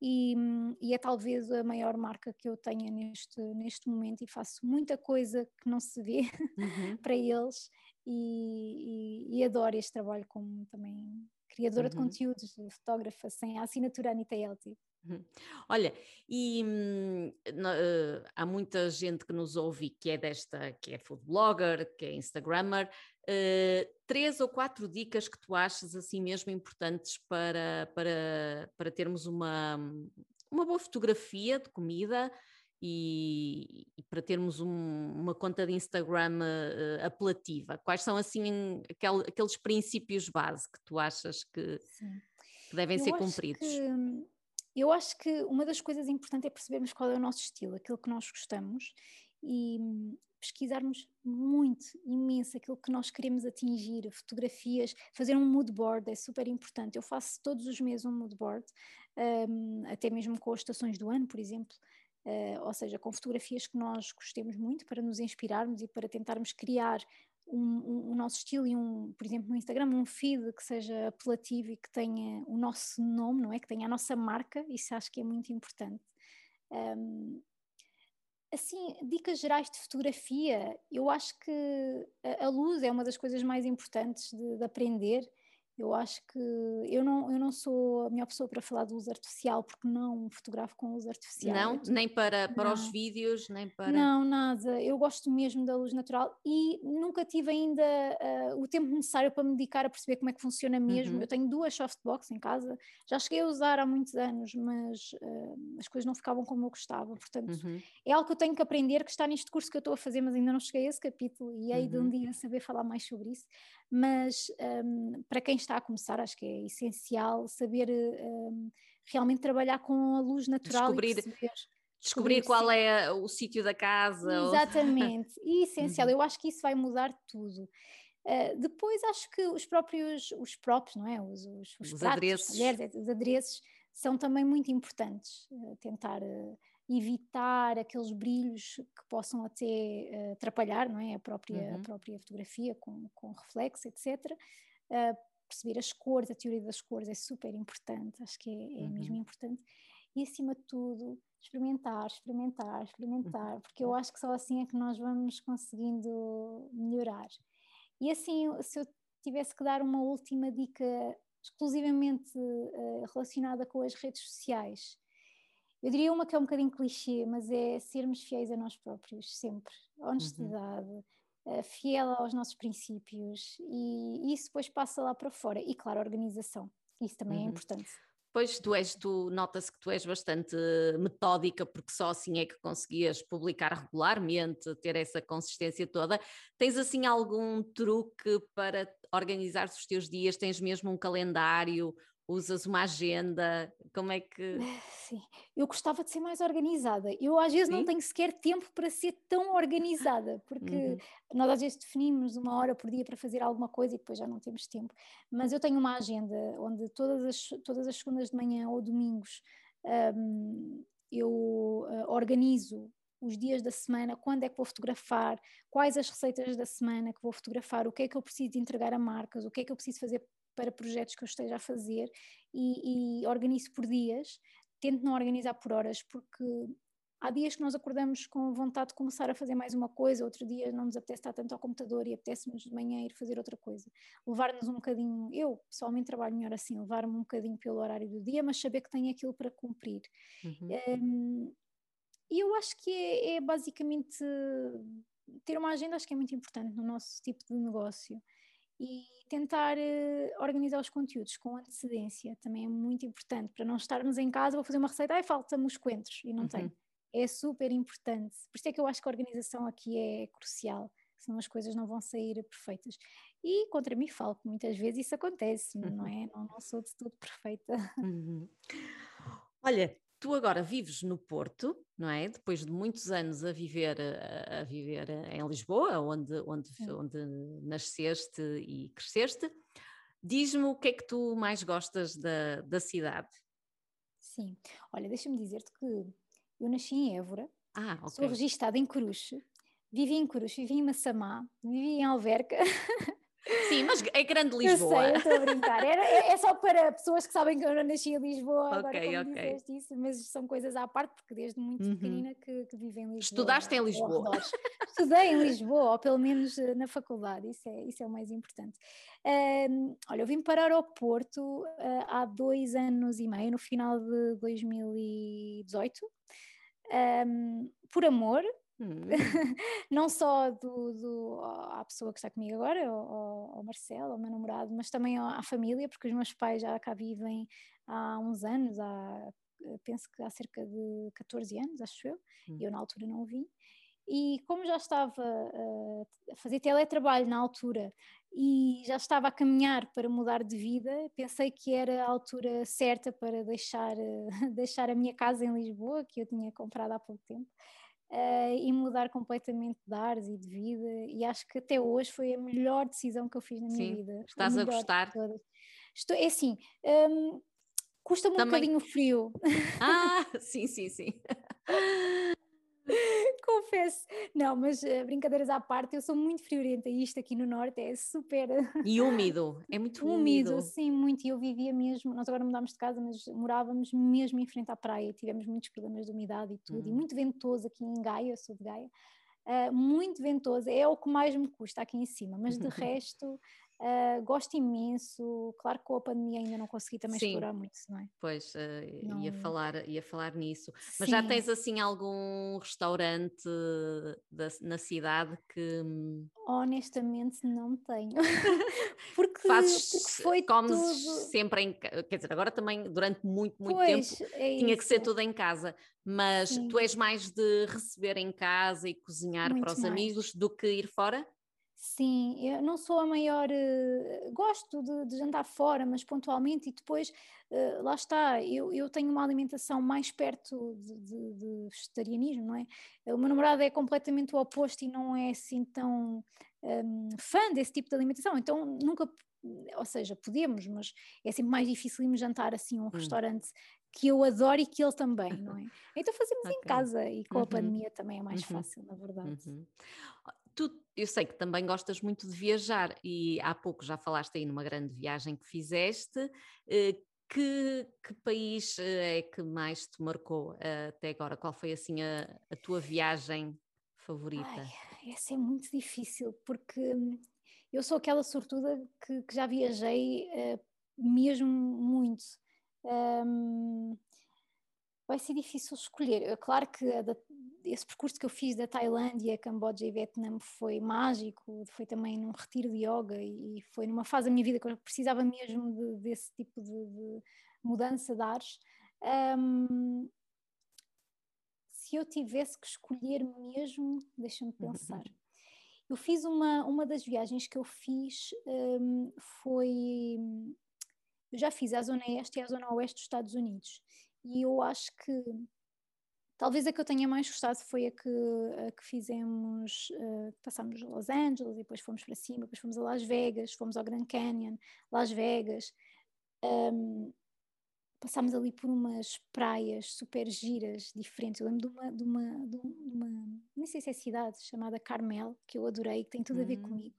E, e, é talvez a maior marca que eu tenha neste, neste momento e faço muita coisa que não se vê uhum. para eles e, e, e, adoro este trabalho como também criadora uhum. de conteúdos, fotógrafa, sem a assinatura Anitta Elti. Uhum. Olha, e hum, uh, há muita gente que nos ouve que é desta, que é food blogger, que é instagrammer, uh, três ou quatro dicas que tu achas assim mesmo importantes para, para, para termos uma, uma boa fotografia de comida e, e para termos um, uma conta de Instagram uh, apelativa? Quais são assim aquel, aqueles princípios base que tu achas que, que devem eu ser cumpridos? Que, eu acho que uma das coisas importantes é percebermos qual é o nosso estilo, aquilo que nós gostamos e hum, pesquisarmos muito, imenso aquilo que nós queremos atingir, fotografias, fazer um mood board é super importante. Eu faço todos os meses um mood board, um, até mesmo com as estações do ano, por exemplo, uh, ou seja, com fotografias que nós gostemos muito para nos inspirarmos e para tentarmos criar um, um, o nosso estilo e um, por exemplo, no Instagram, um feed que seja apelativo e que tenha o nosso nome, não é? Que tenha a nossa marca, isso acho que é muito importante. Um, Assim, dicas gerais de fotografia, eu acho que a, luz é uma das coisas mais importantes de, de aprender eu acho que eu não, eu não sou a melhor pessoa para falar de luz artificial porque não fotografo com luz artificial. Não, nem para, para os vídeos, nem para. Não, nada. Eu gosto mesmo da luz natural e nunca tive ainda uh, o tempo necessário para me dedicar a perceber como é que funciona mesmo. Uhum. Eu tenho duas softbox em casa, já cheguei a usar há muitos anos, mas uh, as coisas não ficavam como eu gostava. Portanto, uhum. é algo que eu tenho que aprender, que está neste curso que eu estou a fazer, mas ainda não cheguei a esse capítulo e hei uhum. de um dia saber falar mais sobre isso. Mas um, para quem está a começar, acho que é essencial saber um, realmente trabalhar com a luz natural descobrir, perceber, descobrir qual sim. é o sítio da casa. Exatamente, ou... e essencial, uhum. eu acho que isso vai mudar tudo. Uh, depois acho que os próprios, os próprios, não é? Os, os, os, os pratos, adereços. Mulheres, os adereços são também muito importantes. Uh, tentar uh, evitar aqueles brilhos que possam até atrapalhar, não é? A própria, uhum. a própria fotografia com, com reflexo, etc perceber as cores, a teoria das cores é super importante, acho que é, é uhum. mesmo importante. E acima de tudo, experimentar, experimentar, experimentar, uhum. porque eu acho que só assim é que nós vamos conseguindo melhorar. E assim, se eu tivesse que dar uma última dica exclusivamente uh, relacionada com as redes sociais, eu diria uma que é um bocadinho clichê, mas é sermos fiéis a nós próprios, sempre. Honestidade, uhum. Eh, fiel aos nossos princípios e isso depois passa lá para fora. E claro, organização, isso também é uhum. é importante. Pois tu és, tu nota-se que tu és bastante metódica, porque só assim é que conseguias publicar regularmente, ter essa consistência toda. Tens assim algum truque para organizar os teus dias? Tens mesmo um calendário Usas uma agenda? Como é que. Sim, eu gostava de ser mais organizada. Eu às vezes Sim? não tenho sequer tempo para ser tão organizada, porque uhum. nós às vezes definimos uma hora por dia para fazer alguma coisa e depois já não temos tempo. Mas eu tenho uma agenda onde todas as, todas as segundas de manhã ou domingos um, eu uh, organizo os dias da semana, quando é que vou fotografar, quais as receitas da semana que vou fotografar, o que é que eu preciso entregar a marcas, o que é que eu preciso fazer para projetos que eu esteja a fazer e, e organizo por dias, tento não organizar por horas, porque há dias que nós acordamos com vontade de começar a fazer mais uma coisa, outro dia não nos apetece estar tanto ao computador e apetece-nos de manhã ir fazer outra coisa. Levar-nos um bocadinho, eu pessoalmente trabalho melhor assim, levar-me um bocadinho pelo horário do dia, mas saber que tenho aquilo para cumprir. Uhum. Um, e eu acho que é, é, basicamente ter uma agenda, acho que é muito importante no nosso tipo de negócio e tentar uh, organizar os conteúdos com antecedência também é muito importante para não estarmos em casa, vou fazer uma receita, ai falta-me os coentros e não uhum. tem. É super importante. Por isso é que eu acho que a organização aqui é crucial, senão as coisas não vão sair perfeitas. E contra mim falo que muitas vezes isso acontece, uhum. não é? Não, não, sou de tudo perfeita. Uhum. Olha, tu agora vives no Porto, não é? Depois de muitos anos a viver, a, a viver em Lisboa, onde, onde, onde nasceste e cresceste. Diz-me o que é que tu mais gostas da, da cidade? Sim, olha, deixa-me dizer-te que eu nasci em Évora, ah, okay. sou registada em Coruche, vivi em Coruche, vivi em Massamá, vivi em Alverca, Sim, mas é grande Lisboa. Eu sei, eu estou a brincar. Era, é, é, só para pessoas que sabem que eu não nasci em Lisboa, okay, agora como okay. disseste isso, mas são coisas à parte, porque desde muito uhum. pequenina que, que vivo em Lisboa. Estudaste em Lisboa? Estudei em Lisboa, ou pelo menos eh, na faculdade, isso é, isso é o mais importante. Um, olha, eu vim parar ao Porto uh, há dois anos e meio, no final de 2018, um, por amor, Hum. não só do, do, à pessoa que está comigo agora, ao, ao Marcelo, ao meu namorado, mas também à família, porque os meus pais já cá vivem há uns anos, há penso que há cerca de 14 anos, acho eu, hum. eu na altura não o vi. E como já estava a fazer teletrabalho na altura e já estava a caminhar para mudar de vida, pensei que era a altura certa para deixar, deixar a minha casa em Lisboa, que eu tinha comprado há pouco tempo, uh, e mudar completamente de ares e de vida. E acho que até hoje foi a melhor decisão que eu fiz na minha Sim, vida. Estás a, a gostar? Estou, é assim. Um, Custa-me um bocadinho frio. Ah, sim, sim, sim. Confesso. Não, mas uh, brincadeiras à parte, eu sou muito friorenta e isto aqui no Norte é super. E úmido, é muito úmido. úmido. Sim, muito. E eu vivia mesmo. Nós agora mudámos de casa, mas morávamos mesmo em frente à praia. Tivemos muitos problemas de umidade e tudo. Uhum. E muito ventoso aqui em Gaia, eu sou de Gaia. Uh, muito ventoso, é o que mais me custa aqui em cima, mas de resto Uh, gosto imenso, claro que com a pandemia ainda não consegui também Sim. explorar muito, não é? Pois, uh, não... ia, falar, ia falar nisso. Mas Sim. já tens assim algum restaurante da, na cidade que. Hum, Honestamente não tenho. porque, Fazes, porque foi comes tudo... sempre em Quer dizer, agora também durante muito, muito pois, tempo é tinha que ser tudo em casa. Mas Sim. tu és mais de receber em casa e cozinhar muito para os mais. amigos do que ir fora? Sim, eu não sou a maior. Uh, gosto de, de, jantar fora, mas pontualmente, e depois, uh, lá está, eu, eu tenho uma alimentação mais perto de, de, de, vegetarianismo, não é? O meu namorado é completamente o oposto e não é assim tão um, fã desse tipo de alimentação, então nunca. Ou seja, podemos, mas é sempre mais difícil irmos jantar assim a um hum. restaurante que eu adoro e que ele também, não é? Então fazemos okay. em casa e com uhum. a pandemia também é mais uhum. fácil, na verdade. Uhum. Tu, eu sei que também gostas muito de viajar e há pouco já falaste aí numa grande viagem que fizeste. Eh, que, que país eh, é que mais te marcou eh, até agora? Qual foi assim a, a tua viagem favorita? Ai, essa é muito difícil porque hum, eu sou aquela sortuda que, que já viajei mesmo muito. Um, vai ser difícil escolher. É claro que esse percurso que eu fiz da Tailândia, Camboja e Vietnã foi mágico, foi também num retiro de yoga e foi numa fase da minha vida que eu precisava mesmo de, desse tipo de, de, mudança de ares. Um, se eu tivesse que escolher mesmo, deixa-me uhum. pensar. Eu fiz uma, uma das viagens que eu fiz um, foi. Eu já fiz a Zona Este e a Zona Oeste dos Estados Unidos e eu acho que talvez a que eu tenha mais gostado foi a que, a que fizemos, uh, passámos a Los Angeles e depois fomos para cima, depois fomos a Las Vegas, fomos ao Grand Canyon, Las Vegas. Um, passámos ali por umas praias super giras, diferentes. Eu lembro de uma, de uma, de uma, nem sei se é cidade, chamada Carmel, que eu adorei, que tem tudo a ver uhum. comigo.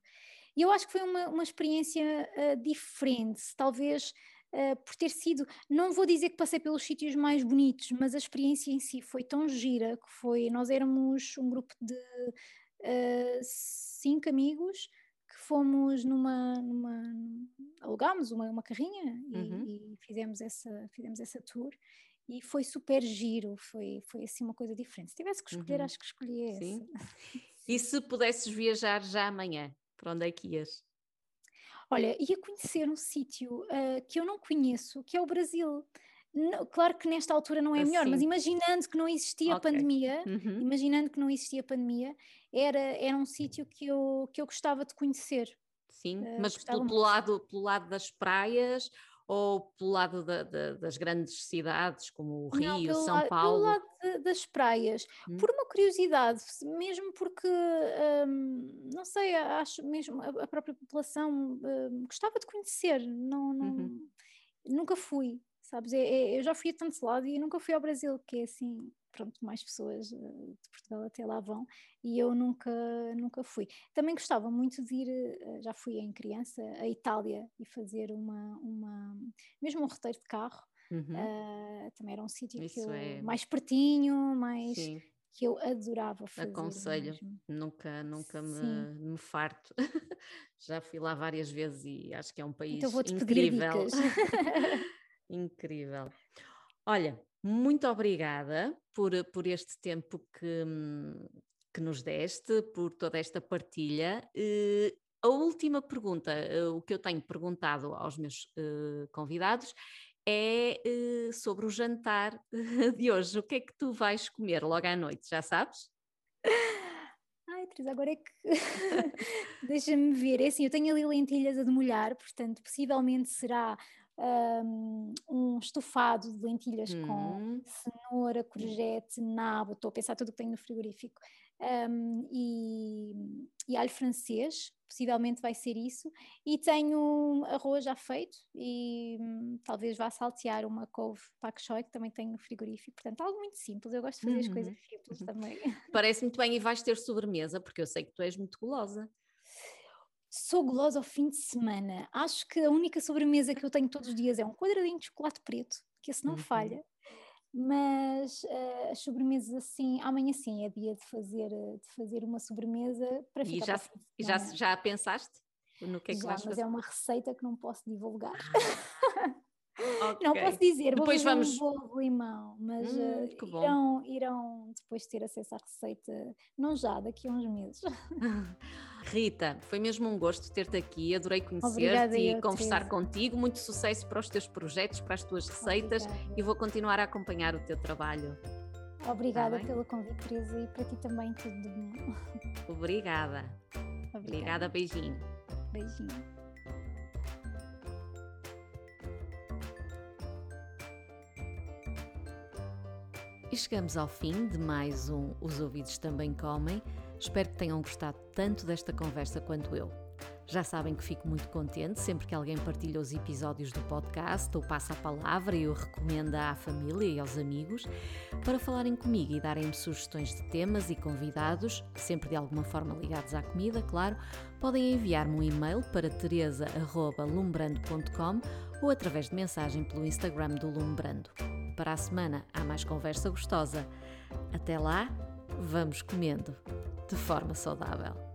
E eu acho que foi uma, uma experiência uh, diferente, talvez uh, por ter sido, não vou dizer que passei pelos sítios mais bonitos, mas a experiência em si foi tão gira que foi, nós éramos um grupo de uh, cinco amigos que fomos numa, numa alugámos uma, uma carrinha e, uhum. e, fizemos, essa, fizemos essa tour e foi super giro, foi, foi assim uma coisa diferente. Se tivesse que escolher, uhum. acho que escolhi essa. Sim. E se pudesses viajar já amanhã, para onde é que ias? Olha, ia conhecer um sítio uh, que eu não conheço, que é o Brasil. Não, claro que nesta altura não é assim. melhor, mas imaginando que não existia okay. pandemia, uhum. imaginando que não existia pandemia, era, era um sítio que eu, que eu gostava de conhecer. Sim, uh, mas pelo, pelo, lado, pelo lado das praias ou pelo lado da, da, das grandes cidades como o Rio, não, pelo, São Paulo? Pelo lado de, das praias, hum. por uma curiosidade, mesmo porque, hum, não sei, acho mesmo a, a própria população hum, gostava de conhecer, não, não uhum. nunca fui, sabes? É, é, eu já fui a tantos lados e nunca fui ao Brasil, que é assim pronto, mais pessoas eh, de Portugal até lá vão e eu nunca, nunca fui. Também gostava muito de ir, eh, já fui em criança, à Itália e fazer uma, uma mesmo um roteiro de carro. Uhum. Uh, também era um sítio que eu, é... mais pertinho, mais Sim. que eu adorava fazer. Aconselho, mesmo. nunca, nunca me, me, farto. Já fui lá várias vezes e acho que é um país então incrível. incrível. Olha, muito obrigada por, por este tempo que, que nos deste, por toda esta partilha. Uh, a última pergunta, uh, o que eu tenho perguntado aos meus uh, convidados, é sobre o jantar de hoje. O que é que tu vais comer logo à noite, já sabes? Ai, Teresa, agora é que deixa-me ver. É assim, eu tenho ali lentilhas a demolhar, portanto, possivelmente será um, um estofado de lentilhas hum. com cenoura, courgette, nabo, estou a pensar tudo o que tenho no frigorífico, um, e, e alho francês, possivelmente vai ser isso. E tenho arroz já feito e hum, talvez vá saltear uma couve pak choi que também tenho no frigorífico. Portanto, algo muito simples. Eu gosto de fazer uhum. as coisas simples uhum. também. Parece muito bem e vais ter sobremesa, porque eu sei que tu és muito gulosa. Sou gulosa ao fim de semana. Acho que a única sobremesa que eu tenho todos os dias é um quadradinho de chocolate preto, que esse não uhum. falha mas uh, as sobremesas assim, amanhã sim é dia de fazer, de fazer uma sobremesa para ficar. E já, e já, já pensaste no que é que já, vais mas fazer? é uma receita que não posso divulgar. Ah. Okay. Não posso dizer, depois vamos... um bolo de limão, mas hum, uh, irão, irão depois ter acesso à receita, não já, daqui a uns meses. Rita, foi mesmo um gosto ter-te aqui, adorei conhecer-te e conversar Teresa. contigo. Muito sucesso para os teus projetos, para as tuas receitas Obrigada. e vou continuar a acompanhar o teu trabalho. Obrigada tá pelo convite, Teresa, e para ti também tudo de bom. Obrigada. Obrigada, Obrigada beijinho. Beijinho. E chegamos ao fim de mais um Os Ouvidos Também Comem. Espero que tenham gostado tanto desta conversa quanto eu. Já sabem que fico muito contente sempre que alguém partilha os episódios do podcast ou passa a palavra e o recomenda à família e aos amigos para falarem comigo e darem-me sugestões de temas e convidados, sempre de alguma forma ligados à comida, claro. Podem enviar-me um e-mail para teresa.lumbrando.com ou através de mensagem pelo Instagram do Lumbrando. Para a semana há mais conversa gostosa. Até lá, vamos comendo de forma saudável.